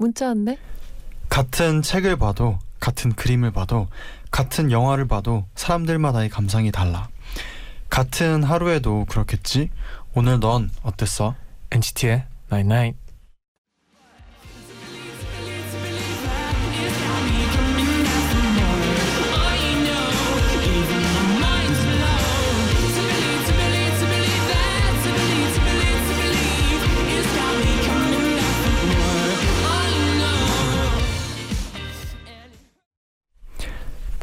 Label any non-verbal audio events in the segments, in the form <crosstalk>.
문자 왔네. 같은 책을 봐도 같은 그림을 봐도 같은 영화를 봐도 사람들마다의 감상이 달라. 같은 하루에도 그렇겠지. 오늘 넌 어땠어? NCT의 Night Night.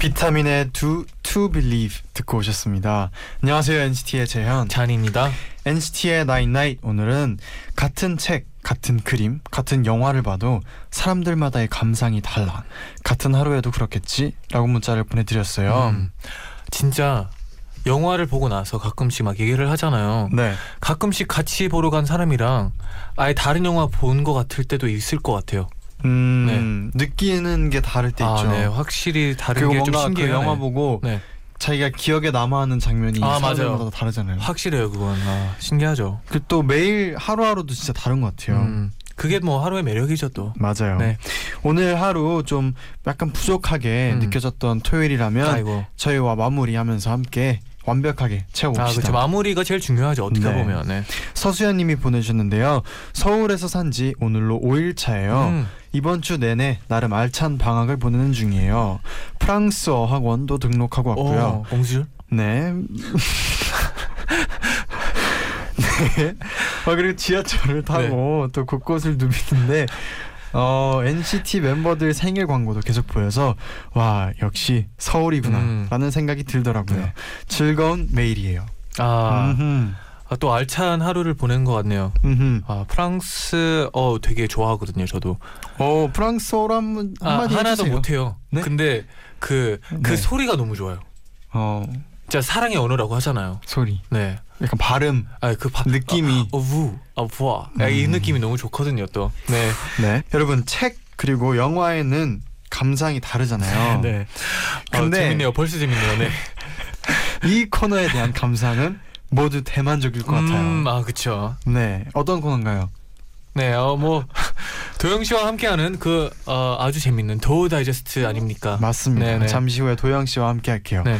비타민의 Do To Believe 듣고 오셨습니다. 안녕하세요 NCT의 재현. 잔입니다. NCT의 Night Night 오늘은 같은 책, 같은 그림, 같은 영화를 봐도 사람들마다의 감상이 달라. 같은 하루에도 그렇겠지?라고 문자를 보내드렸어요. 음, 진짜 영화를 보고 나서 가끔씩 막 얘기를 하잖아요. 네, 가끔씩 같이 보러 간 사람이랑 아예 다른 영화 본 것 같을 때도 있을 것 같아요. 음, 느끼는 게 다를 때 아, 있죠. 네, 확실히 다른 게 좀 신기해요. 그 영화 네. 보고 네, 자기가 기억에 남아하는 장면이 아, 사람들마다 맞아요. 다르잖아요. 확실해요 그건. 아, 신기하죠. 그 또 매일 하루하루도 진짜 다른 것 같아요. 음, 그게 뭐 하루의 매력이죠 또. 맞아요. 네. 오늘 하루 좀 약간 부족하게 음. 느껴졌던 토요일이라면 아이고. 저희와 마무리하면서 함께 완벽하게 아, 채워봅시다. 그렇죠. 마무리가 제일 중요하죠. 어떻게 네. 보면. 네. 서수연님이 보내주셨는데요. 서울에서 산 지 오늘로 5일 차예요. 음, 이번 주 내내 나름 알찬 방학을 보내는 중이에요. 프랑스어 학원도 등록하고 왔고요. 어, 봉줄. 네. <laughs> 네. 아, 그리고 지하철을 타고 네. 또 곳곳을 누비는데 어, NCT 멤버들 생일 광고도 계속 보여서 와 역시 서울이구나 음. 라는 생각이 들더라고요. 네. 즐거운 매일이에요. 아, 음흠. 아, 또 알찬 하루를 보낸 것 같네요. 음흠. 아, 프랑스 어 되게 좋아하거든요, 저도. 어 프랑스어로 한번 아, 한마디 하나도 해주세요. 못 해요. 네? 근데 그그 네. 소리가 너무 좋아요. 어 진짜 사랑의 언어라고 하잖아요. 소리, 네. 약간 발음, 아, 그 바, 느낌이. 어, 우, 아, 부아. 아, 이 음. 느낌이 너무 좋거든요, 또. 네. 네 여러분 책 그리고 영화에는 감상이 다르잖아요. <laughs> 네. 아, 근데- 재밌네요. 벌써 재밌네요. 네. <laughs> 이 코너에 대한 감상은 모두 대만족일 것 같아요. 음, 아, 그쵸. 네, 어떤 코너인가요? 네, 어, 뭐, <laughs> 도영 씨와 함께하는 그, 어, 아주 재밌는 도우 다이제스트 아닙니까? 맞습니다. 네네. 잠시 후에 도영 씨와 함께 할게요. 네.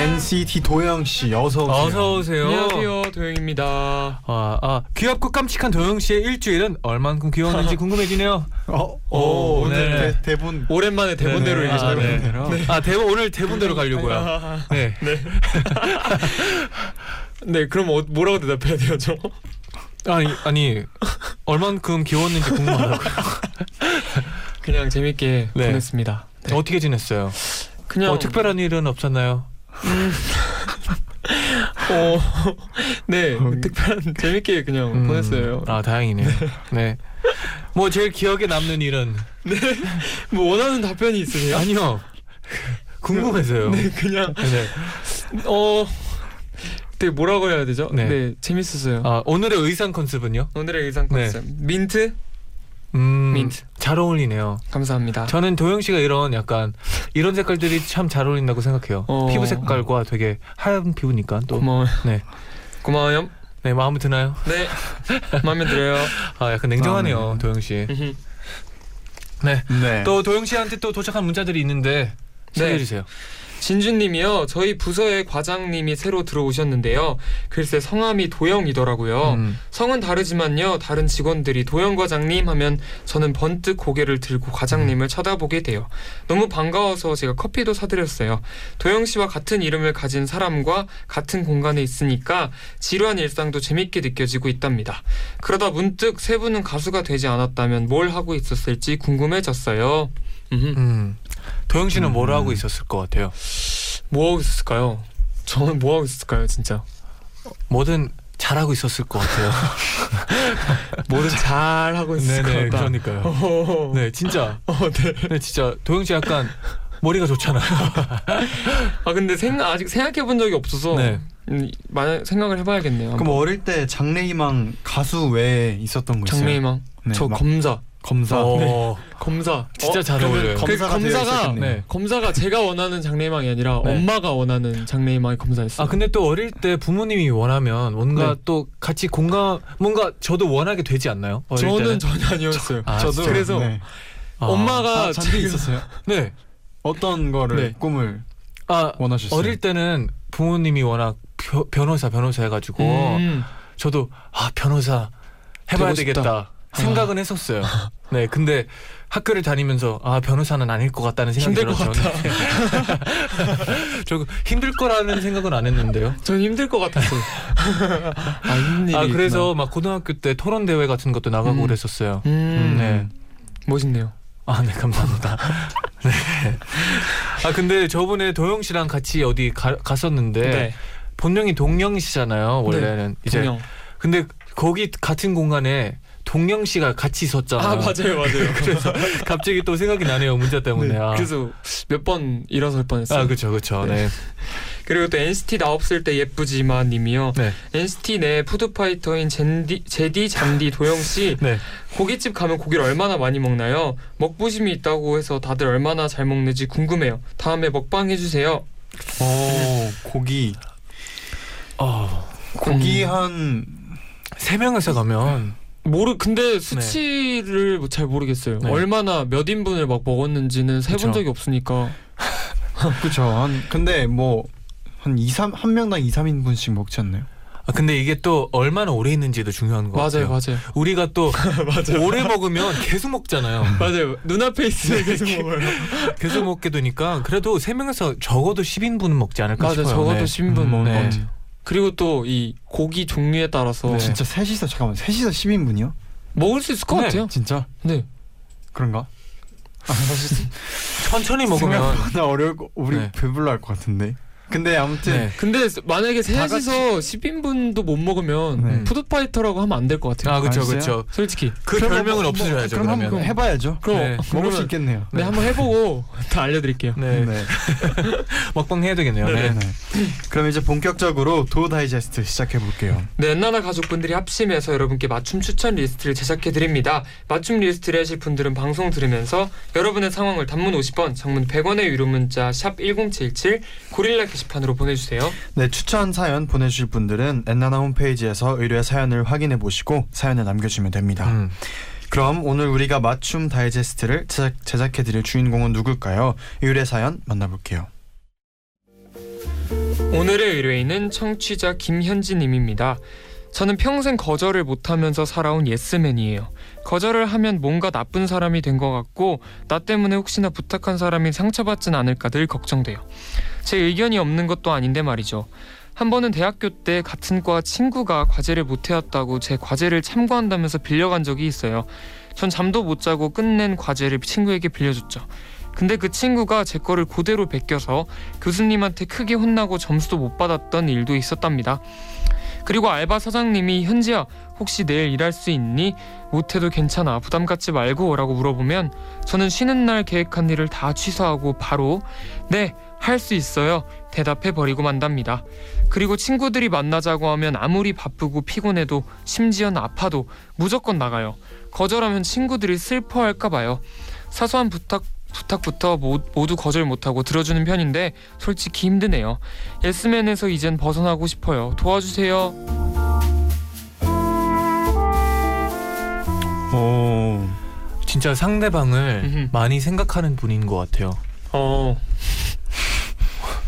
NCT 도영 씨 어서 오세요. 어서 오세요. 안녕하세요, 도영입니다. 아, 아, 귀엽고 깜찍한 도영 씨의 일주일은 얼만큼 귀여웠는지 <laughs> 궁금해지네요. 어, 오, 오, 오늘 네. 대, 대본 오랜만에 대본대로 네네. 얘기해서 아, 네. 대본대로. 아, 대본 오늘 대본대로 가려고요. 네. 네, 그럼 어, 뭐라고 대답해야 돼요, 저? 아니, 아니, 얼만큼 귀여웠는지 궁금하다고요. <laughs> 그냥 재밌게 네. 보냈습니다. 네. 어떻게 지냈어요? 그냥 어, 특별한 일은 없었나요? <laughs> 어, 네, 어, 특별한 재밌게 그냥 음, 보냈어요. 아, 다행이네요. 네. 뭐 제일 기억에 남는 일은 뭐 원하는 답변이 있으세요? 아니요. 궁금해서요. 네, 그냥 네. 어, 되게 뭐라고 해야 되죠? 네. 네, 재밌었어요. 아, 오늘의 의상 컨셉은요? 오늘의 의상 네. 컨셉 민트 음, 민트. 잘 어울리네요. 감사합니다. 저는 도영 씨가 이런 약간 이런 색깔들이 참 잘 어울린다고 생각해요. 어. 피부 색깔과 되게 하얀 피부니까 또. 고마워요. 네. 고마워요. 네, 마음에 드나요? 네, 마음에 들어요. 아, 약간 냉정하네요, 아, 네. 도영 씨. 네. 네. 또 도영 씨한테 또 도착한 문자들이 있는데 소개해 네. 주세요. 진주님이요. 저희 부서의 과장님이 새로 들어오셨는데요. 글쎄 성함이 도영이더라고요. 음. 성은 다르지만요. 다른 직원들이 도영 과장님 하면 저는 번뜩 고개를 들고 과장님을 쳐다보게 돼요. 너무 반가워서 제가 커피도 사드렸어요. 도영 씨와 같은 이름을 가진 사람과 같은 공간에 있으니까 지루한 일상도 재밌게 느껴지고 있답니다. 그러다 문득 세 분은 가수가 되지 않았다면 뭘 하고 있었을지 궁금해졌어요. 음. 도영 씨는 음. 뭘 하고 있었을 것 같아요? 뭐 하고 있었을까요? 저는 뭐 하고 있었을까요, 진짜? 뭐든 잘하고 있었을 것 같아요. <laughs> 뭐든 잘 하고 있을 네네, 것 같다. 그러니까요. 어, 네, 진짜. 어, 네. 네, 진짜 도영 씨 약간 머리가 좋잖아요. <laughs> 아 근데 생각 아직 생각해 본 적이 없어서 네. 음, 만약 생각을 해봐야겠네요. 그럼 어릴 때 장래희망 가수 외에 있었던 거 있어요? 장래희망. 네, 저막 검사. 검사. 어, 검사. 진짜 잘 그러면 어울려요. 그 검사가 검사가. 네. 검사가 제가 원하는 장래희망이 아니라 네. 엄마가 원하는 장래희망이 검사였어요. 아 근데 또 어릴 때 부모님이 원하면 뭔가 네. 또 같이 공감 뭔가 저도 원하게 되지 않나요? 어릴 저는 때는? 전혀 아니었어요. 아, 저도 진짜요? 그래서 네. 아, 엄마가 아, 잔디 제가- 있었어요? 네. 어떤 거를 네. 꿈을 아 원하셨어요? 어릴 때는 부모님이 워낙 벼- 변호사 변호사 해가지고 음. 저도 아 변호사 해봐야. 되겠다 생각은 했었어요. 네, 근데 학교를 다니면서 아 변호사는 아닐 것 같다는 생각이 힘들 것 들었죠. <laughs> 저 힘들 거라는 생각은 안 했는데요. 전 힘들 것 같았어요. 아 힘든 아 그래서 막 고등학교 때 토론 대회 같은 것도 나가고 음. 그랬었어요. 음, 네. 멋있네요. 아, 네, 감사합니다. <laughs> 네. 아, 근데 저번에 도영 씨랑 같이 어디 가, 갔었는데 네. 본명이 동영 씨잖아요. 원래는 이제 동영. 근데 거기 같은 공간에 동영 씨가 같이 있었잖아요. 아 맞아요 맞아요. <laughs> 그래서 갑자기 또 생각이 나네요. 문자 때문에. 아. 그래서 몇 번 일어설 뻔했어요. 아, 그렇죠. 그렇죠. 네. 그리고 또 NCT 나 없을 때 예쁘지만 님이요. 네. NCT 내 푸드파이터인 젠디, 제디 잔디 도영 씨 <laughs> 네. 고깃집 가면 고기를 얼마나 많이 먹나요? 먹부심이 있다고 해서 다들 얼마나 잘 먹는지 궁금해요. 다음에 먹방 해주세요. 오 고기 어. 고기 음. 한세 명에서 가면 모르 근데 수치를 뭐잘 모르겠어요. 네. 얼마나 몇 인분을 막 먹었는지는 세본 그쵸. 적이 없으니까. <laughs> 그쵸 한 근데 뭐 한 2, 3, 한 명당 2, 3인분씩 먹지 않나요? 아, 근데 이게 또 얼마나 오래 있는지도 중요한 것 맞아요, 같아요. 맞아요, 우리가 또 <laughs> 맞아요. 오래 먹으면 계속 먹잖아요. <laughs> 맞아요. 눈앞에 있으면 계속 먹어요. 계속 먹게 되니까 그래도 세 명에서 적어도 10인분은 먹지 않을까 맞아, 싶어요. 적어도 네. 10인분 음, 먹는 네. 것 같아요. 그리고 또 이 고기 종류에 따라서 네. 진짜 셋이서 잠깐만 셋이서 10인분이요? 먹을 수 있을 것 네. 같아요. 진짜 네. 그런가? 아 사실 <laughs> 천천히 먹으면 생각보다 어려울 거 우리 네. 배불러 할 것 같은데 근데 아무튼 네. 근데 만약에 다 셋이서 10인분도 못 먹으면 네. food fighter라고 하면 안 될 것 같아요. 아 그렇죠? 그렇죠. 솔직히. 그 별명은 뭐- 없어져야죠 그럼 그러면. 한번 해봐야죠 그럼 네. 먹을 그러면 수 있겠네요 네, 한번 해보고 <laughs> 다 알려드릴게요. 네. 네. <laughs> 먹방 해야 되겠네요. 네. 네. 네. 그럼 이제 본격적으로 도 다이제스트 시작해 볼게요. 네, 엔나나 가족분들이 합심해서 여러분께 맞춤 추천 리스트를 제작해 드립니다. 맞춤 리스트를 하실 분들은 방송 들으면서 여러분의 상황을 단문 50원, 장문 100원의 유료 문자 샵 #1077 고릴라 게시판으로 보내주세요. 네, 추천 사연 보내주실 분들은 엔나나 홈페이지에서 의뢰 사연을 확인해 보시고 사연을 남겨주시면 됩니다. 음. 그럼 오늘 우리가 맞춤 다이제스트를 제작, 제작 해 드릴 주인공은 누굴까요? 의뢰 사연 만나볼게요. 오늘의 의뢰인은 청취자 김현지님입니다. 저는 평생 거절을 못하면서 살아온 예스맨이에요. 거절을 하면 뭔가 나쁜 사람이 된 것 같고 나 때문에 혹시나 부탁한 사람이 상처받진 않을까 늘 걱정돼요. 제 의견이 없는 것도 아닌데 말이죠. 한 번은 대학교 때 같은 과 친구가 과제를 못 해왔다고 제 과제를 참고한다면서 빌려간 적이 있어요. 전 잠도 못 자고 끝낸 과제를 친구에게 빌려줬죠. 근데 그 친구가 제 거를 그대로 베껴서 교수님한테 크게 혼나고 점수도 못 받았던 일도 있었답니다. 그리고 알바 사장님이 현지야 혹시 내일 일할 수 있니? 못해도 괜찮아 부담 갖지 말고 오라고 물어보면 저는 쉬는 날 계획한 일을 다 취소하고 바로 네 할 수 있어요 대답해 버리고 만답니다. 그리고 친구들이 만나자고 하면 아무리 바쁘고 피곤해도 심지어는 아파도 무조건 나가요. 거절하면 친구들이 슬퍼할까 봐요. 사소한 부탁 부탁부터 모, 모두 거절 못하고 들어주는 편인데 솔직히 힘드네요. 예스맨에서 이젠 벗어나고 싶어요. 도와주세요. 오, 진짜 상대방을. 많이 생각하는 분인 것 같아요. 어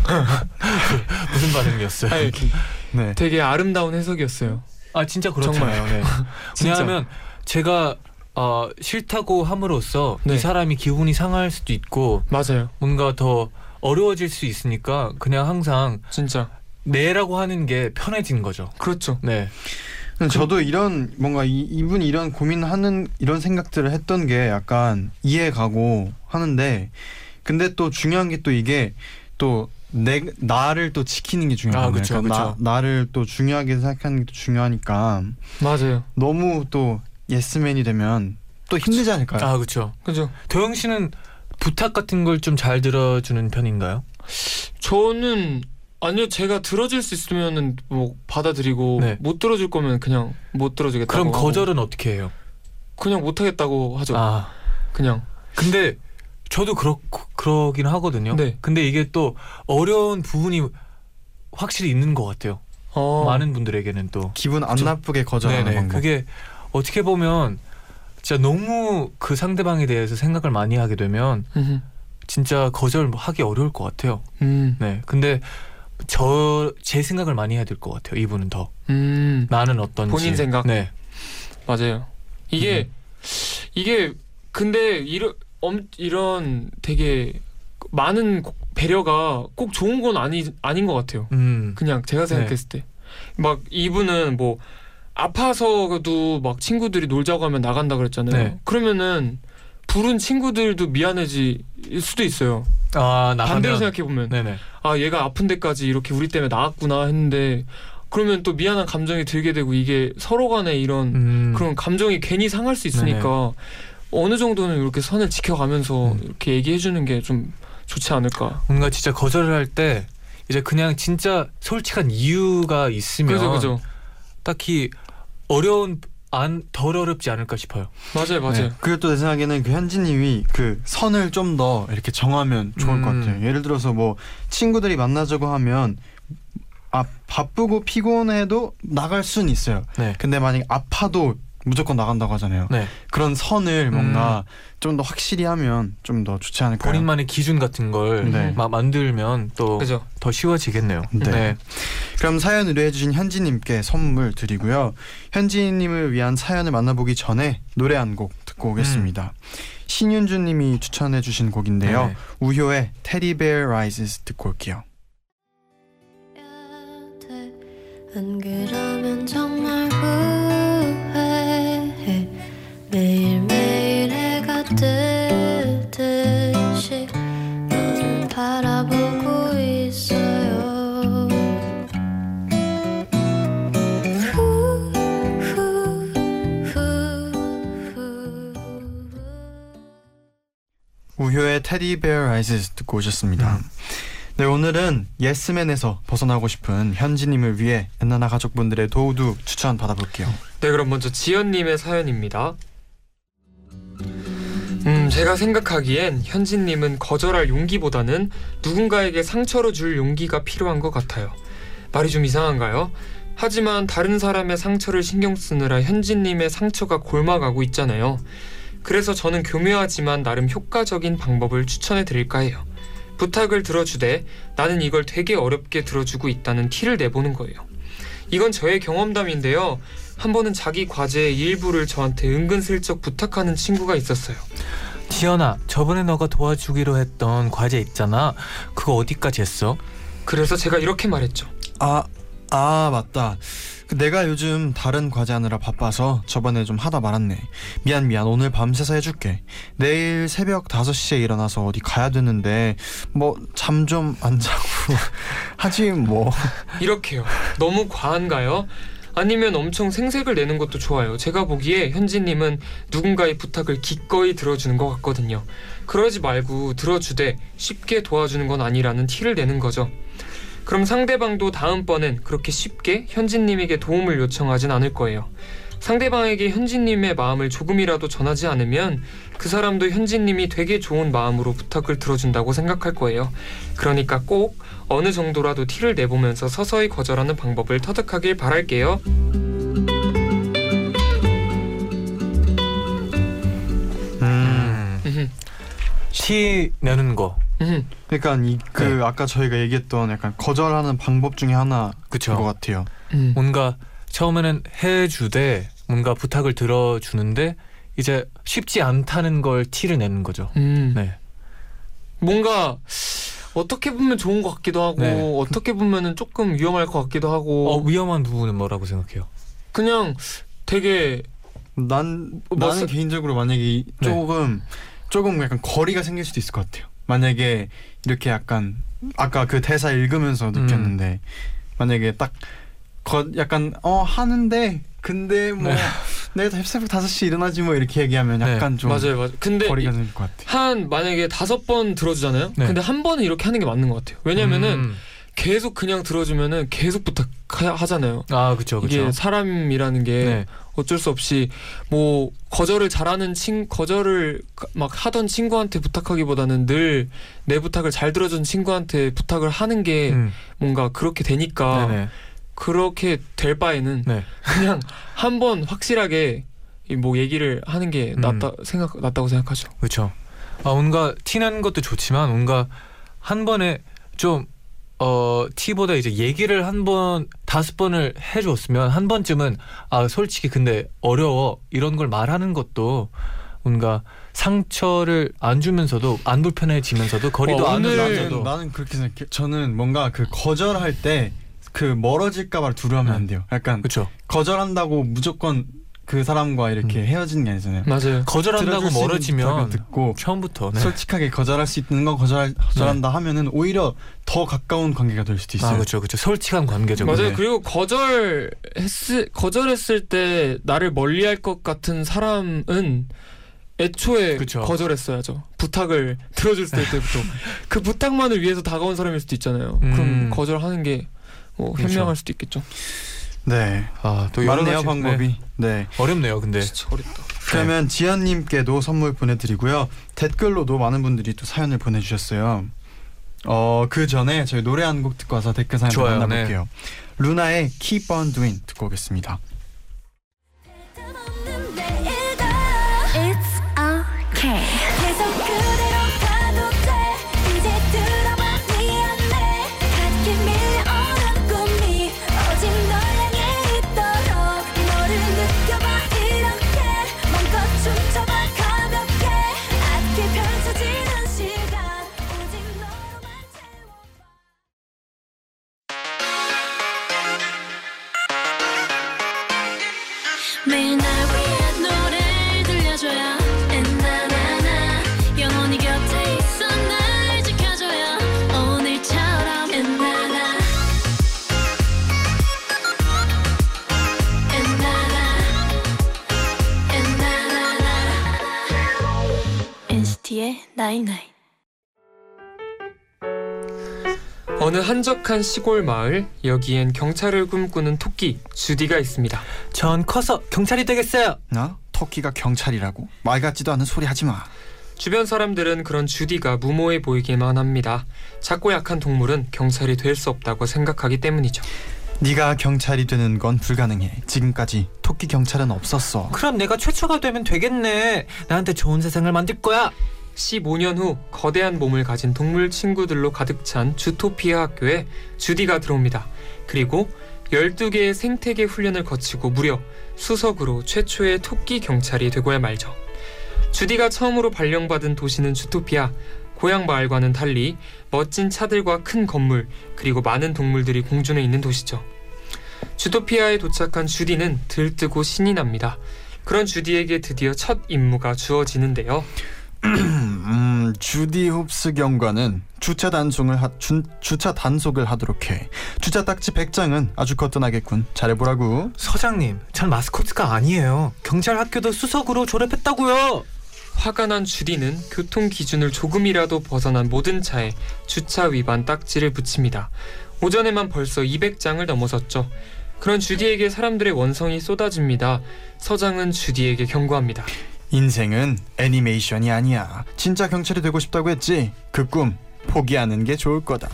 <laughs> 무슨 반응이었어요? 아니, 네. 되게 아름다운 해석이었어요. 아 진짜 그렇잖아요. 네. <laughs> 진짜. 왜냐하면 제가 어, 싫다고 함으로써 네. 이 사람이 기분이 상할 수도 있고 맞아요. 뭔가 더 어려워질 수 있으니까 그냥 항상 진짜 네라고 하는 게 편해진 거죠. 그렇죠. 네. 근데 저도 이런 뭔가 이, 이분이 이런 고민하는 이런 생각들을 했던 게 약간 이해가고 하는데 근데 또 중요한 게 또 이게 또 내 나를 또 지키는 게 중요하잖아요. 아, 그쵸, 그러니까 그쵸. 나, 나를 또 중요하게 생각하는 게또 중요하니까 맞아요. 너무 또 예스맨이 되면 또 힘들지 않을까요? 아 그렇죠. 그죠. 도영 씨는 부탁 같은 걸 좀 잘 들어주는 편인가요? 저는 아니요 제가 들어줄 수 있으면은 뭐 받아들이고 네. 못 들어줄 거면 그냥 못 들어주겠다고 그럼 거절은 어떻게 해요? 그냥 못 하겠다고 하죠. 아 그냥 근데 저도 그렇 그러긴 하거든요. 네. 근데 이게 또 어려운 부분이 확실히 있는 것 같아요. 어, 많은 분들에게는 또. 기분 안 그쵸. 나쁘게 거절하는 네네. 방법. 그게 어떻게 보면 진짜 너무 그 상대방에 대해서 생각을 많이 하게 되면 음흠. 진짜 거절하기 어려울 것 같아요. 음, 네. 근데 저 제 생각을 많이 해야 될 것 같아요. 이분은 더 음, 나는 어떤지. 본인 생각? 네. 맞아요. 이게 이게 근데 이런 엄, 이런 되게 많은 고- 배려가 꼭 좋은 건 아니 아닌 것 같아요. 음. 그냥 제가 생각했을 때막 이분은 뭐 아파서도 막 친구들이 놀자고 하면 나간다 그랬잖아요. 네. 그러면은 부른 친구들도 미안해질 수도 있어요. 아. 반대로 생각해 보면 네네. 아 얘가 아픈 데까지 이렇게 우리 때문에 나왔구나 했는데 그러면 또 미안한 감정이 들게 되고 이게 서로 간에 이런 음. 그런 감정이 괜히 상할 수 있으니까 어느 정도는 이렇게 선을 지켜가면서 음. 이렇게 얘기해 주는 게 좀 좋지 않을까. 뭔가 진짜 거절을 할 때 이제 그냥 진짜 솔직한 이유가 있으면 그죠 그죠. 딱히 어려운 안 덜 어렵지 않을까 싶어요. 맞아요 맞아요. 네. 그리고 또내 생각에는 그 현진님이 그 선을 좀 더 이렇게 정하면 좋을 것 음. 같아요. 예를 들어서 뭐 친구들이 만나자고 하면 아 바쁘고 피곤해도 나갈 수는 있어요. 네. 근데 만약 아파도 무조건 나간다고 하잖아요. 네. 그런 선을 뭔가 좀더 확실히 하면 좀 더 좋지 않을까요? 본인만의 기준 같은 걸 네. 마- 만들면 또 더. 쉬워지겠네요. 네. 그럼 사연 의뢰해주신 현지님께 선물 드리고요. 현지님을 위한 사연을 만나보기 전에 노래 한 곡 듣고 오겠습니다. 신윤주님이 추천해주신 곡인데요. 네네. 우효의 Teddy Bear Rises 듣고 올게요. 안 그러면 정말 후회해 매일매일 해가 뜨듯이 너를 바라보고 있어요 후, 후, 후, 후. 우효의 Teddy Bear Rises 듣고 오셨습니다. 음. 네 오늘은 예스맨에서 벗어나고 싶은 현지님을 위해 엔나나 가족분들의 도우도 추천 받아볼게요. 네, 그럼 먼저 지연님의 사연입니다. 음, 제가 생각하기엔 현진님은 거절할 용기보다는 누군가에게 상처를 줄 용기가 필요한 것 같아요. 말이 좀 이상한가요? 하지만 다른 사람의 상처를 신경 쓰느라 현진님의 상처가 골마가고 있잖아요. 그래서 저는 교묘하지만 나름 효과적인 방법을 추천해 드릴까 해요. 부탁을 들어주되 나는 이걸 되게 어렵게 들어주고 있다는 티를 내보는 거예요. 이건 저의 경험담인데요. 한 번은 자기 과제의 일부를 저한테 은근슬쩍 부탁하는 친구가 있었어요. 지연아, 저번에 너가 도와주기로 했던 과제 있잖아. 그거 어디까지 했어? 그래서 제가 이렇게 말했죠. 아, 아 맞다. 그 내가 요즘 다른 과제 하느라 바빠서 저번에 좀 하다 말았네. 미안 미안 오늘 밤새서 해줄게. 내일 새벽 5시에 일어나서 어디 가야 되는데 뭐 잠 좀 안 자고 <laughs> 하지 뭐. 이렇게요. 너무 과한가요? 아니면 엄청 생색을 내는 것도 좋아요. 제가 보기에 현진님은 누군가의 부탁을 기꺼이 들어주는 것 같거든요. 그러지 말고 들어주되 쉽게 도와주는 건 아니라는 티를 내는 거죠. 그럼 상대방도 다음번엔 그렇게 쉽게 현진님에게 도움을 요청하진 않을 거예요. 상대방에게 현진님의 마음을 조금이라도 전하지 않으면 그 사람도 현진님이 되게 좋은 마음으로 부탁을 들어준다고 생각할 거예요. 그러니까 꼭 어느 정도라도 티를 내보면서 서서히 거절하는 방법을 터득하길 바랄게요. 음. 티 내는 거. 음, 그러니까 이 그 네. 아까 저희가 얘기했던 약간 거절하는 방법 중에 하나 그쵸. 것 같아요. 음. 뭔가 처음에는 해주되 뭔가 부탁을 들어주는데 이제 쉽지 않다는 걸 티를 내는 거죠. 음. 네. 뭔가 어떻게 보면 좋은 것 같기도 하고 네. 어떻게 보면은 조금 위험할 것 같기도 하고 어, 위험한 부분은 뭐라고 생각해요? 그냥 되게 난 뭐 나는 스- 개인적으로 만약에 이- 네. 조금 조금 약간 거리가 생길 수도 있을 것 같아요. 만약에 이렇게 약간 아까 그 대사 읽으면서 음. 느꼈는데 만약에 딱 거, 약간 어 하는데 근데 뭐 네. <laughs> 내일 새벽 5시 일어나지 뭐 이렇게 얘기하면 네. 약간 좀 맞아요, 맞아요. 근데 거리가 이- 생길 것 같아. 한 만약에 다섯 번 들어주잖아요. 네. 근데 한 번은 이렇게 하는 게 맞는 것 같아요. 왜냐면은 음. 계속 그냥 들어주면은 계속 부탁하잖아요. 아 그렇죠. 이게 사람이라는 게 네. 어쩔 수 없이 뭐 거절을 잘하는 친 거절을 가- 막 하던 친구한테 부탁하기보다는 늘 내 부탁을 잘 들어준 친구한테 부탁을 하는 게 음. 뭔가 그렇게 되니까 네네. 그렇게 될 바에는 네. 그냥 한 번 확실하게 이뭐 얘기를 하는 게 음. 낫다 생각 낫다고 생각하죠. 그렇죠. 아 뭔가 티나는 것도 좋지만 뭔가 한 번에 좀 어, 티보다 이제 얘기를 한 번 다섯 번을 해줬으면 한 번쯤은 아 솔직히 근데 어려워 이런 걸 말하는 것도 뭔가 상처를 안 주면서도 안 불편해지면서도 거리도 어, 안 나면서도 나는, 나는 그렇게 생각해. 저는 뭔가 그 거절할 때 그 멀어질까봐 두려우면 안 돼요. 약간 그렇죠. 거절한다고 무조건 그 사람과 이렇게 음. 헤어지는 게 아니잖아요. 맞아요. 거절한다고 멀어지면 듣고 처음부터 네. 솔직하게 거절할 수 있는 건 거절, 거절한다 하면은 오히려 더 가까운 관계가 될 수도 있어요. 아 그렇죠 그렇죠 솔직한 관계죠. 맞아요. 그게. 그리고 거절했을 거절했을 때 나를 멀리할 것 같은 사람은 애초에 그쵸. 거절했어야죠. 부탁을 들어줄 때부터 <laughs> 그 부탁만을 위해서 다가온 사람일 수도 있잖아요. 음. 그럼 거절하는 게 뭐 그렇죠. 현명할 수도 있겠죠. 네. 아또 가지- 방법이. 네. 네. 어렵네요 근데. 진짜 어렵다. 그러면 지연님께도 선물 보내드리고요. 댓글로도 많은 분들이 또 사연을 보내주셨어요. 어그 전에 저희 노래 한 곡 듣고 와서 댓글 사연 좋아요, 만나볼게요. 루나의 Keep on Doing 듣고 오겠습니다. 한적한 시골 마을 여기엔 경찰을 꿈꾸는 토끼 주디가 있습니다. 전 커서 경찰이 되겠어요. 나 터키가 경찰이라고 말 같지도 않은 소리 하지 마. 주변 사람들은 그런 주디가 무모해 보이기만 합니다. 작고 약한 동물은 경찰이 될 수 없다고 생각하기 때문이죠. 네가 경찰이 되는 건 불가능해. 지금까지 토끼 경찰은 없었어. 그럼 내가 최초가 되면 되겠네. 나한테 좋은 세상을 만들 거야. 15년 후 거대한 몸을 가진 동물 친구들로 가득 찬 주토피아 학교에 주디가 들어옵니다. 그리고 12개의 생태계 훈련을 거치고 무려 수석으로 최초의 토끼 경찰이 되고야 말죠. 주디가 처음으로 발령받은 도시는 주토피아. 고향 마을과는 달리 멋진 차들과 큰 건물 그리고 많은 동물들이 공존해 있는 도시죠. 주토피아에 도착한 주디는 들뜨고 신이 납니다. 그런 주디에게 드디어 첫 임무가 주어지는데요. 음, 주디 홉스 경관은 주차 단속을 하, 주, 주차 단속을 하도록 해. 주차 딱지 100장은 아주 거뜬하겠군. 잘해보라고. 서장님, 전 마스코트가 아니에요. 경찰 학교도 수석으로 졸업했다고요. 화가 난 주디는 교통 기준을 조금이라도 벗어난 모든 차에 주차 위반 딱지를 붙입니다. 오전에만 벌써 200장을 넘어섰죠. 그런 주디에게 사람들의 원성이 쏟아집니다. 서장은 주디에게 경고합니다. 인생은 애니메이션이 아니야. 진짜 경찰이 되고 싶다고 했지. 그 꿈 포기하는 게 좋을 거다.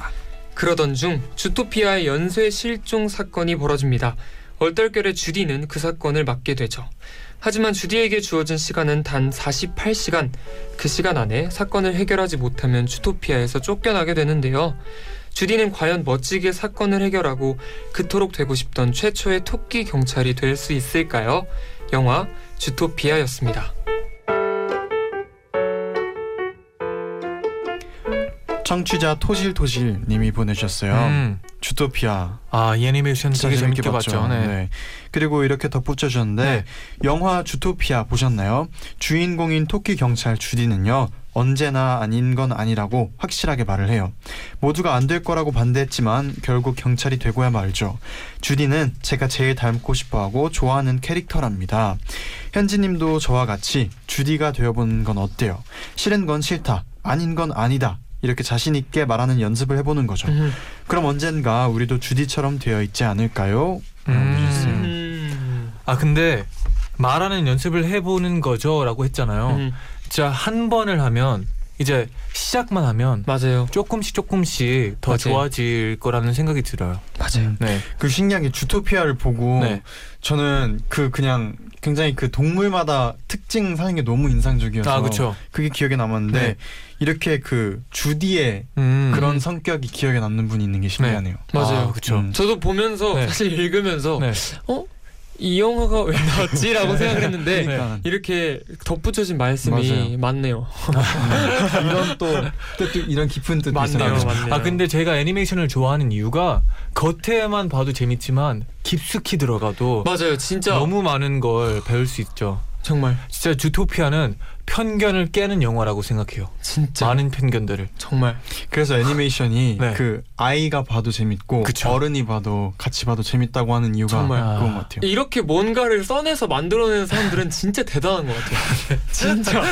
그러던 중 주토피아의 연쇄 실종 사건이 벌어집니다. 얼떨결에 주디는 그 사건을 맡게 되죠. 하지만 주디에게 주어진 시간은 단 48시간. 그 시간 안에 사건을 해결하지 못하면 주토피아에서 쫓겨나게 되는데요. 주디는 과연 멋지게 사건을 해결하고 그토록 되고 싶던 최초의 토끼 경찰이 될 수 있을까요? 영화 주토피아였습니다. 청취자 토실토실 님이 보내주셨어요. 음. 주토피아 아, 이 애니메이션 되게 재밌게 재밌게 봤죠. 봤죠. 네. 네. 그리고 이렇게 덧붙여 주셨는데 네. 영화 주토피아 보셨나요? 주인공인 토끼 경찰 주디는요. 언제나 아닌 건 아니라고 확실하게 말을 해요. 모두가 안 될 거라고 반대했지만 결국 경찰이 되고야 말죠. 주디는 제가 제일 닮고 싶어하고 좋아하는 캐릭터랍니다. 현지님도 저와 같이 주디가 되어보는 건 어때요? 싫은 건 싫다, 아닌 건 아니다. 이렇게 자신 있게 말하는 연습을 해보는 거죠. 음. 그럼 언젠가 우리도 주디처럼 되어 있지 않을까요? 음. 음. 아, 근데 말하는 연습을 해보는 거죠라고 했잖아요. 음. 진짜 한 번을 하면 이제 시작만 하면 맞아요. 조금씩 조금씩 더 맞아요. 좋아질 거라는 생각이 들어요. 맞아요. 네. 그 신기한 게 주토피아를 보고 네. 저는 그 그냥 굉장히 그 동물마다 특징 사는 게 너무 인상적이어서 아, 그렇죠. 그게 기억에 남았는데 네. 이렇게 그 주디의 음. 그런 성격이 기억에 남는 분이 있는 게 신기하네요. 맞아요. 아, 그렇죠. 음. 저도 보면서 네. 사실 읽으면서 네. 어? 이 영화가 왜 나왔지라고 생각을 했는데 그러니까 이렇게 덧붙여진 말씀이 맞아요. 맞네요. <laughs> 이런 또, <laughs> 또, 또 이런 깊은 뜻도 맞네요. 맞네요. 아 근데 제가 애니메이션을 좋아하는 이유가 겉에만 봐도 재밌지만 깊숙이 들어가도 맞아요, 진짜 너무 많은 걸 배울 수 있죠. 정말 진짜 주토피아는 편견을 깨는 영화라고 생각해요. 진짜 많은 편견들을. 정말 그래서 애니메이션이 <laughs> 네. 그 아이가 봐도 재밌고 그쵸. 어른이 봐도 같이 봐도 재밌다고 하는 이유가 정말. 그건 것 같아요. 이렇게 뭔가를 써내서 만들어내는 사람들은 진짜 대단한 것 같아요. <laughs> 진짜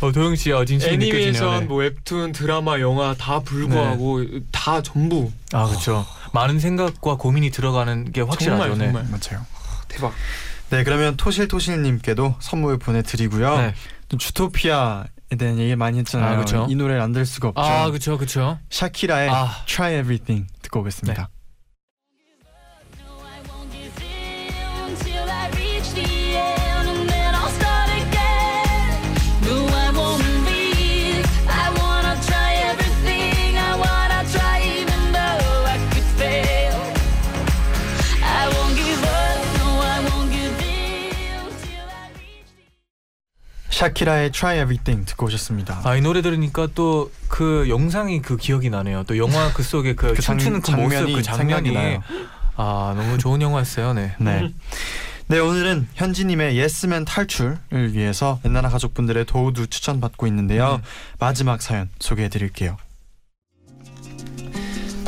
어, 도영 씨 어, 진심이 느껴지네요. 애니메이션, 네. 뭐 웹툰, 드라마, 영화 다 불구하고 다 전부 아 그렇죠. 많은 생각과 고민이 들어가는 게 확실하죠. 정말 네. 정말 맞아요. 대박. 네, 그러면 토실토실님께도 선물 보내드리고요. 네. 또 주토피아에 대한 얘기 많이 했잖아요. 아, 그쵸. 이 노래를 안 들을 수가 없죠. 아 그렇죠, 그렇죠. 샤키라의 아. Try Everything 듣고 오겠습니다. No, 샤키라의 Try Everything 듣고 오셨습니다. 아 이 노래 들으니까 또 그 영상이 그 기억이 나네요. 또 영화 그 속에 그, <laughs> 그 장- 춤추는 그 모습 장면이 그 장면이. 아 너무 좋은 영화였어요. 네. 네. 네, 오늘은 현지님의 예스맨 탈출을 위해서 엔나나 가족분들의 도우도 추천받고 있는데요. 음. 마지막 사연 소개해드릴게요.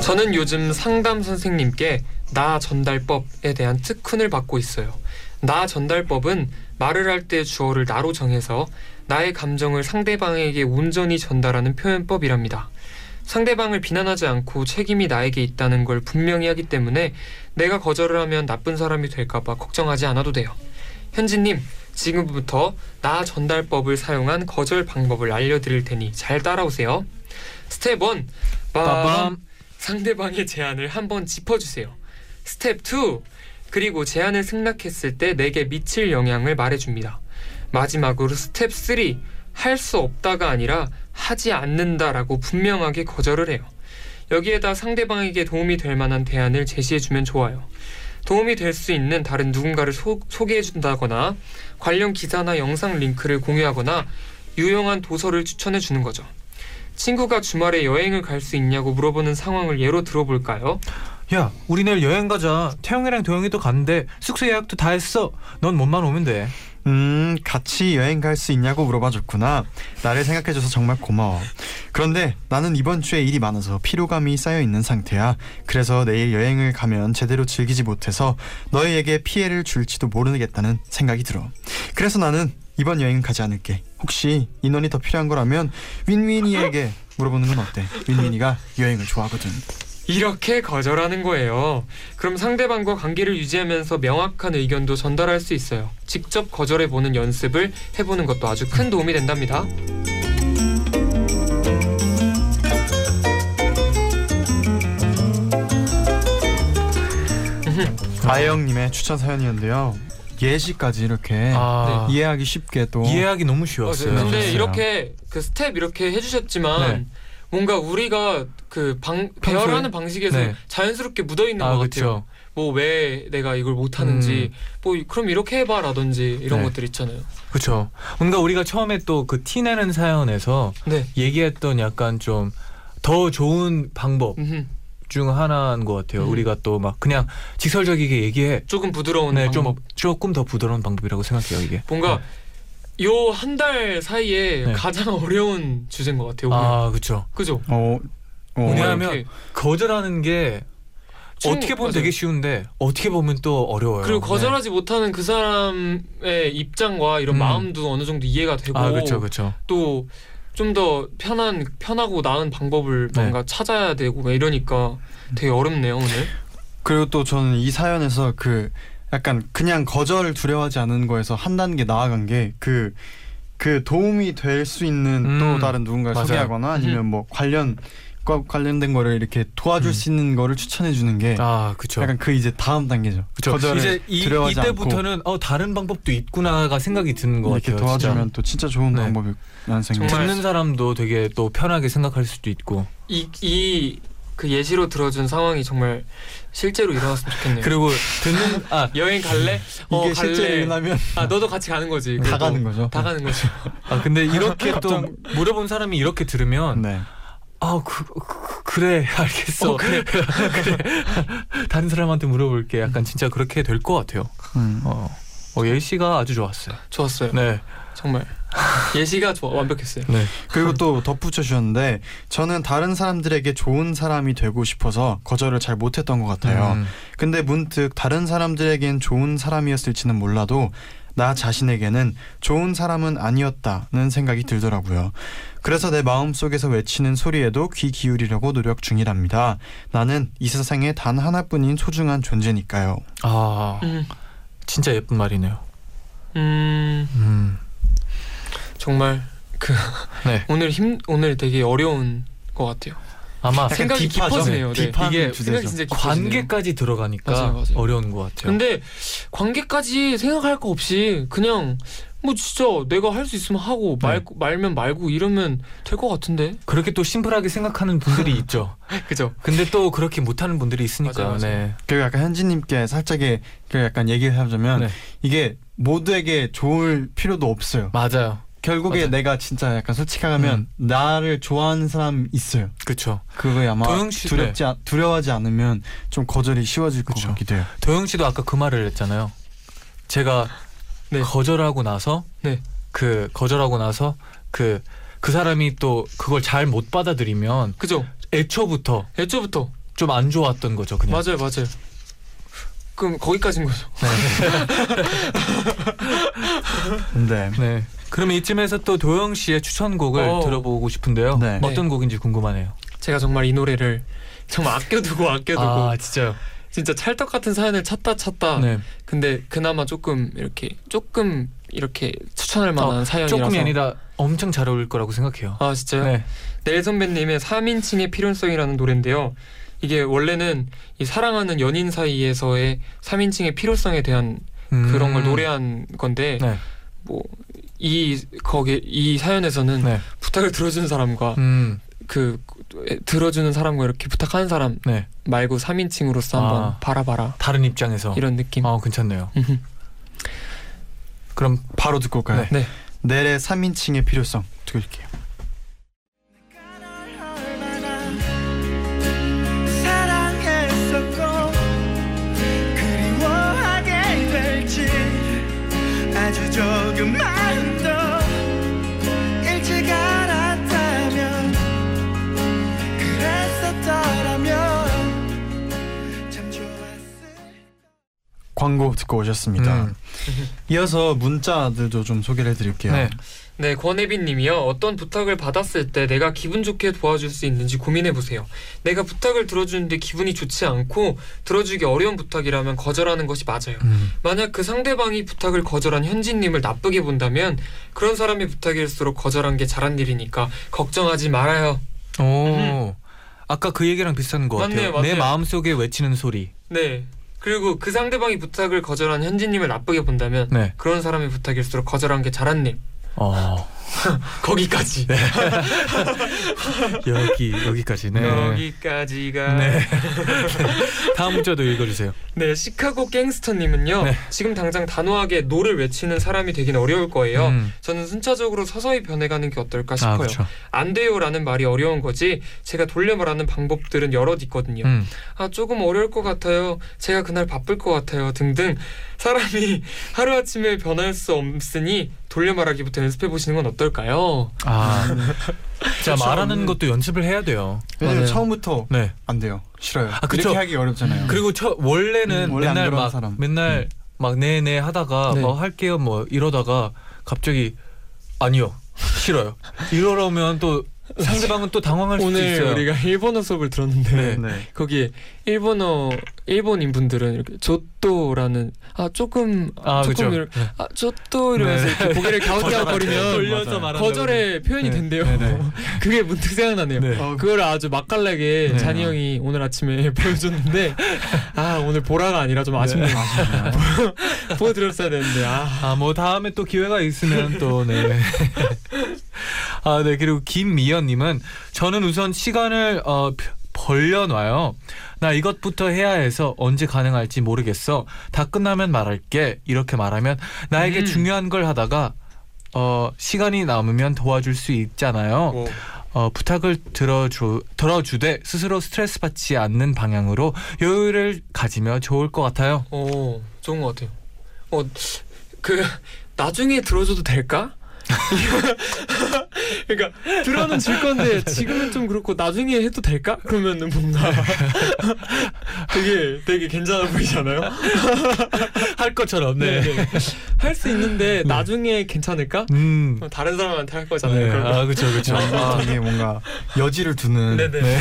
저는 요즘 상담 선생님께 나 전달법에 대한 특훈을 받고 있어요. 나 전달법은 말을 할 때 주어를 나로 정해서 나의 감정을 상대방에게 온전히 전달하는 표현법이랍니다. 상대방을 비난하지 않고 책임이 나에게 있다는 걸 분명히 하기 때문에 내가 거절을 하면 나쁜 사람이 될까봐 걱정하지 않아도 돼요. 현진님, 지금부터 나 전달법을 사용한 거절 방법을 알려드릴 테니 잘 따라오세요. 스텝 1. 빠밤. 상대방의 제안을 한번 짚어주세요. 스텝 2. 그리고 제안을 승낙했을 때 내게 미칠 영향을 말해줍니다. 마지막으로 스텝 3. 할 수 없다가 아니라 하지 않는다라고 분명하게 거절을 해요. 여기에다 상대방에게 도움이 될 만한 대안을 제시해주면 좋아요. 도움이 될 수 있는 다른 누군가를 소, 소개해준다거나 관련 기사나 영상 링크를 공유하거나 유용한 도서를 추천해 주는 거죠. 친구가 주말에 여행을 갈 수 있냐고 물어보는 상황을 예로 들어볼까요? 야, 우리 내일 여행 가자. 태영이랑 도영이도 간대. 숙소 예약도 다 했어. 넌 몸만 오면 돼. 음, 같이 여행 갈 수 있냐고 물어봐 줬구나. 나를 생각해줘서 정말 고마워. 그런데 나는 이번 주에 일이 많아서 피로감이 쌓여 있는 상태야. 그래서 내일 여행을 가면 제대로 즐기지 못해서 너희에게 피해를 줄지도 모르겠다는 생각이 들어. 그래서 나는 이번 여행은 가지 않을게. 혹시 인원이 더 필요한 거라면 윈윈이에게 물어보는 건 어때? 윈윈이가 여행을 좋아하거든. 이렇게 거절하는 거예요. 그럼 상대방과 관계를 유지하면서 명확한 의견도 전달할 수 있어요. 직접 거절해 보는 연습을 해보는 것도 아주 큰 도움이 된답니다. 아영님의 추천 사연이었는데요. 예시까지 이렇게 아, 이해하기 쉽게 또 이해하기 너무 어, 쉬웠어요. 근데 좋았어요. 이렇게 그 스텝 이렇게 해주셨지만 네. 뭔가 우리가 그 방? 배열하는 방식에서 네. 자연스럽게 묻어 있는 아 것 같아요. 뭐 왜 내가 이걸 못 하는지 뭐 이- 그럼 이렇게 해봐라든지 이런 네. 것들 있잖아요. 그렇죠. 뭔가 우리가 처음에 또 그 티내는 사연에서 네. 얘기했던 약간 좀 더 좋은 방법 음흠. 중 하나인 것 같아요. 음. 우리가 또 막 그냥 직설적이게 얘기해. 조금 부드러운 네, 방법. 좀 조금 더 부드러운 방법이라고 생각해요 이게. 뭔가 네. 요 한 달 사이에 네. 가장 <laughs> 어려운 주제인 것 같아요. 오늘. 아 그렇죠. 그죠? 어, 어, 왜냐하면 이렇게. 거절하는 게 좀- 어떻게 보면 맞아요. 되게 쉬운데 어떻게 보면 또 어려워요. 그리고 네. 거절하지 못하는 그 사람의 입장과 이런 음. 마음도 어느 정도 이해가 되고 아 그렇죠 그렇죠. 또좀 더 편한 편하고 나은 방법을 네. 뭔가 찾아야 되고 막 이러니까 되게 어렵네요 오늘. 그리고 또 저는 이 사연에서 그 약간 그냥 거절 두려워하지 않는 거에서 한 단계 나아간 게그그 도움이 될 수 있는 음, 또 다른 누군가를 맞아요. 소개하거나 아니면 뭐 관련 과 관련된 거를 이렇게 도와줄 음. 수 있는 거를 추천해 주는 게 아 그렇죠. 약간 그 이제 다음 단계죠. 그쵸. 거절을 이제 이, 두려워하지 이때부터는 어 다른 방법도 있구나가 생각이 드는 않고 것 이렇게 같아요. 도와주면 진짜. 또 진짜 좋은 네. 방법이라는 생각이 정말 듣는 사람도 되게 또 편하게 생각할 수도 있고 이 이 그 예시로 들어준 상황이 정말 실제로 일어났으면 좋겠네요. 그리고 듣는 아 <laughs> 여행 갈래? 어, 이게 실제로 갈래. 일어나면 아 너도 같이 가는 거지. 다 가는 거죠. 다 가는 거죠. <laughs> 아 근데 이렇게 또 물어본 사람이 이렇게 들으면 네. 아 그, 그, 그래 알겠어 그래 <laughs> 그래 다른 사람한테 물어볼게 약간 진짜 그렇게 될 것 같아요. 음. 어, 어 예시가 아주 좋았어요. 좋았어요. 네, 정말 <laughs> 예시가 좋아 완벽했어요. 네, <laughs> 그리고 또 덧붙여 주셨는데 저는 다른 사람들에게 좋은 사람이 되고 싶어서 거절을 잘 못했던 것 같아요. 음, 근데 문득 다른 사람들에겐 좋은 사람이었을지는 몰라도 나 자신에게는 좋은 사람은 아니었다는 생각이 들더라고요. 그래서 내 마음 속에서 외치는 소리에도 귀 기울이려고 노력 중이랍니다. 나는 이 세상에 단 하나뿐인 소중한 존재니까요. 아 음, 진짜 예쁜 말이네요. 음 음, 정말 <laughs> 네, 오늘 힘 오늘 되게 어려운 것 같아요. 아마 생각이? 깊어지네요. 네. 이게 주제죠. 생각이 진짜 깊어지네요. 관계까지 들어가니까 맞아요, 맞아요. 어려운 것 같아요. 근데 관계까지 생각할 거 없이 그냥 뭐 진짜 내가 할 수 있으면 하고 네. 말 말면 말고 이러면 될 것 같은데. 그렇게 또 심플하게 생각하는 분들이 있죠. <laughs> 그죠? 근데 또 그렇게 못하는 분들이 있으니까. 맞아요, 맞아요. 네. 그리고 약간 현진님께 살짝의 그 약간 얘기를 하자면 네. 이게 모두에게 좋을 필요도 없어요. 맞아요. 결국에 맞아요. 내가 진짜 약간 솔직하면 나를 좋아하는 사람 있어요. 그렇죠. 그거에 아마 도영 씨- 두렵지 않- 두려워하지 않으면 좀 거절이 쉬워질 것 그쵸. 같기도 해요. 도영 씨도 아까 그 말을 했잖아요. 제가 네. 거절하고 나서 네. 그 거절하고 나서 그그 사람이 또 그걸 잘 못 받아들이면 그죠? 애초부터 애초부터 좀 안 좋았던 거죠, 그냥. 맞아요, 맞아요. 그럼 거기까지인 거죠. 네. <laughs> 네. 그러면 이쯤에서 또 도영 씨의 추천곡을 어. 들어보고 싶은데요. 네. 어떤 곡인지 궁금하네요. 제가 정말 이 노래를 정말 아껴두고 아껴두고 아, 진짜요. 진짜 찰떡 같은 사연을 찾다 찾다. 네. 근데 그나마 조금 이렇게 조금 이렇게 추천할 만한 사연이라서. 조금이 아니라 엄청 잘 어울릴 거라고 생각해요. 아 진짜요? 네. 넬 선배님의 3인칭의 필요성이라는 노래인데요. 이게 원래는 이 사랑하는 연인 사이에서의 3인칭의 필요성에 대한 그런 걸 음. 노래한 건데 네. 뭐 이 거기 이 사연에서는 네. 부탁을 들어주는 사람과 음. 그 들어주는 사람과 이렇게 부탁하는 사람 네. 말고 3인칭으로서 한번 아. 바라봐라 다른 입장에서. 이런 느낌. 아, 괜찮네요. 그럼 바로 듣고 올까요? 네. 넬의 3인칭의 필요성 될지 아주 조금만 광고 듣고 오셨습니다. 음. <laughs> 이어서 문자들도 좀 소개를 해드릴게요. 네. 네, 권혜빈 님이요. 어떤 부탁을 받았을 때 내가 기분 좋게 도와줄 수 있는지 고민해 보세요. 내가 부탁을 들어주는데 기분이 좋지 않고 들어주기 어려운 부탁이라면 거절하는 것이 맞아요. 음. 만약 그 상대방이 부탁을 거절한 현진 님을 나쁘게 본다면 그런 사람의 부탁일수록 거절한 게 잘한 일이니까 걱정하지 말아요. 오. 아까 그 얘기랑 비슷한 것 맞네요, 같아요. 내 맞네요. 마음 속에 외치는 소리. 네. 그리고 그 상대방이 부탁을 거절한 현진님을 나쁘게 본다면 네. 그런 사람의 부탁일수록 거절한 게 잘한 일 어 <laughs> 거기까지 <laughs> 여기 여기까지. 네. 여기까지가 네. <laughs> 다음 문자도 읽어주세요. 네, 시카고 갱스터님은요. 네. 지금 당장 단호하게 no를 외치는 사람이 되긴 어려울 거예요. 음. 저는 순차적으로 서서히 변해가는 게 어떨까 아 싶어요. 그렇죠. 안 돼요라는 말이 어려운 거지. 제가 돌려 말하는 방법들은 여럿 있거든요. 음. 아 조금 어려울 것 같아요. 제가 그날 바쁠 것 같아요. 등등 사람이 하루 아침에 변할 수 없으니 돌려 말하기부터 연습해 보시는 건 어떨까요? 아, 자 그렇죠. <laughs> 말하는 것도 연습을 해야 돼요. 왜냐면 맞아요. 처음부터 네. 안 돼요. 싫어요. 아, 그쵸. 이렇게 하기 어렵잖아요. 그리고 저 원래는 음, 원래 안 맨날 막 사람. 맨날 막 네네 하다가 네. 뭐 할게요 뭐 이러다가 갑자기 아니요 싫어요 이러려면 또 상대방은 또 당황할 수도 오늘 있어요. 우리가 일본어 수업을 들었는데 네. 네. 거기에 일본어 일본인 분들은 이렇게 조또라는 아 조금 아 조금 그죠. 이렇- 아 조또 이러면서 네. 이렇게 고개를 갸웃갸웃 거리면 맞아요. 말한다고. 거절의 표현이 네. 된대요. 네, 네. <laughs> 그게 문득 생각나네요. 네. 어, 그걸 아주 맛깔나게 네. 잔이 형이 오늘 아침에 <laughs> 보여줬는데 아 오늘 보라가 아니라 좀 아쉽네요. <laughs> 보여드렸어야 되는데 아아뭐 다음에 또 기회가 있으면 또 네. <laughs> 아 네 그리고 김미연님은 저는 우선 시간을 어 펴- 벌려놔요. 나 이것부터 해야 해서 언제 가능할지 모르겠어. 다 끝나면 말할게. 이렇게 말하면 나에게 음. 중요한 걸 하다가 어 시간이 남으면 도와줄 수 있잖아요. 뭐, 어 부탁을 들어주 들어주되 스스로 스트레스 받지 않는 방향으로 여유를 가지면 좋을 것 같아요. 어 좋은 것 같아요. 어 그 나중에 들어줘도 될까? <laughs> 그러니까 들어는 줄 건데 지금은 좀 그렇고 나중에 해도 될까? 그러면은 뭔가 <laughs> 되게 되게 괜찮아 보이잖아요. <laughs> 할 것처럼 할수 있는데 나중에 괜찮을까? 음. 그럼 다른 사람한테 할 거잖아요. 네. 그러면. 아 그렇죠 그렇죠. 아, 되게 뭔가 여지를 두는. 네네. 네.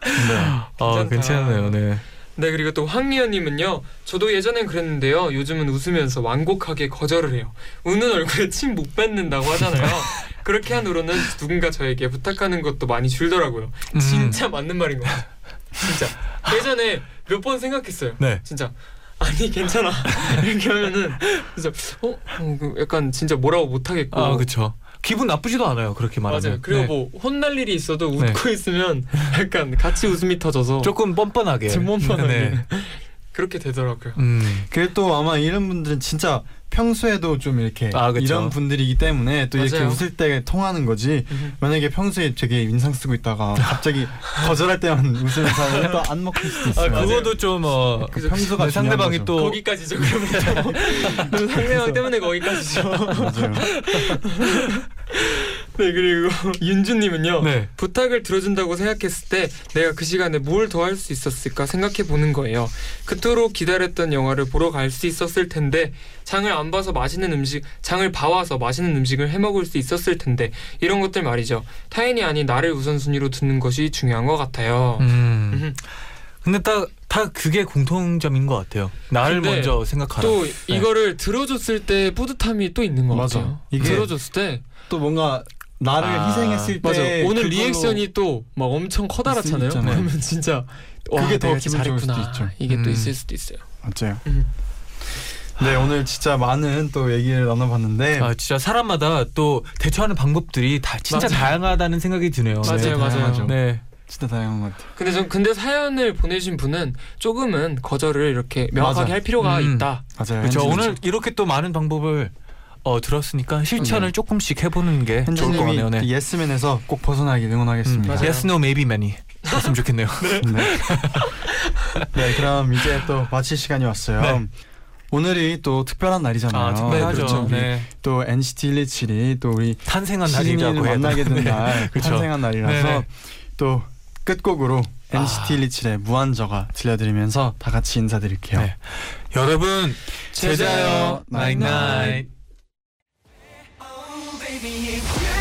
아 괜찮다. 괜찮네요. 네. 네 그리고 또 황미연님은요 저도 예전엔 그랬는데요. 요즘은 웃으면서 완곡하게 거절을 해요. 우는 얼굴에 침 못 뱉는다고 하잖아요. <laughs> 그렇게 한 후로는 누군가 저에게 부탁하는 것도 많이 줄더라고요. 음. 진짜 맞는 말인 것 같아요. 진짜. <laughs> 예전에 몇 번 생각했어요. 네. 진짜. 아니 괜찮아. <laughs> 이렇게 하면은 진짜 어? 어, 그 약간 진짜 뭐라고 못 하겠고. 아 그렇죠. 기분 나쁘지도 않아요. 그렇게 말하면. 맞아요 그리고 네. 뭐 혼날 일이 있어도 웃고 있으면 약간 같이 웃음이 터져서 조금 뻔뻔하게. 좀 뻔뻔하게 네. <laughs> 그렇게 되더라고요 음. 또 아마 이런 분들은 진짜 평소에도 좀 이렇게 아. 이런 분들이기 때문에 또 이렇게 맞아요. 웃을 때 통하는 거지. 음. 만약에 평소에 되게 인상 쓰고 있다가 갑자기 <laughs> 거절할 때만 웃으면서 또안 먹힐 수도 아 있어요. 그거도 좀 어. 그 평소가 네, 상대방이 중요한 또 거기까지죠 그러면 또 <laughs> 상대방 때문에 거기까지죠 거죠. 맞아요. <laughs> 네 그리고 <laughs> 윤주님은요 네. 부탁을 들어준다고 생각했을 때 내가 그 시간에 뭘 더 할 수 있었을까 생각해 보는 거예요 그토록 기다렸던 영화를 보러 갈 수 있었을 텐데 장을 안 봐서 맛있는 음식 장을 봐와서 맛있는 음식을 해 먹을 수 있었을 텐데 이런 것들 말이죠 타인이 아닌 나를 우선순위로 두는 것이 중요한 것 같아요 음. 음. 근데 딱 다 그게 공통점인 것 같아요. 나를 먼저 생각하라. 또 이거를 들어줬을 때 뿌듯함이 또 있는 것 맞아. 같아요 이게 들어줬을 때 또 뭔가 나를 아, 희생했을 때 맞아. 오늘 리액션이 또 막 엄청 커다랗잖아요. 그러면 진짜 와, 그게 더 기분 좋을 수도. 있죠. 이게 또 음. 있을 수도 있어요. 맞아요. 음. 네 오늘 진짜 많은 또 얘기를 나눠봤는데 아 진짜 사람마다 또 대처하는 방법들이 다 진짜 맞아요. 다양하다는 생각이 드네요. 맞아요, 네. 맞아요. 네. 진짜 다양한 것 같아요. 근데 전 근데 사연을 보내신 분은 조금은 거절을 이렇게 명확하게 맞아. 할 필요가 음. 있다. 맞아요. 그렇죠. 오늘 이렇게 또 많은 방법을 어, 들었으니까 실천을 네. 조금씩 해보는 게 좋을 것 같네요. 네. 예스맨에서 꼭 벗어나길 응원하겠습니다. 맞아요. Yes, no, maybe, many. 됐으면 좋겠네요. <laughs> 네. 네, 그럼 이제 또 마칠 시간이 왔어요. 네. 오늘이 또 특별한 날이잖아요. 아, 특별하죠. 그렇죠. 네. 또 NCT 127이 또 우리 탄생한 날이라고 만나게 된 되나? 날, 네. <laughs> 그렇죠. 탄생한 날이라서 네네. 또 끝곡으로 아. NCT 127의 무한저가 들려드리면서 다 같이 인사드릴게요. 네. 여러분. 제자요 나잇나잇 baby, it's you.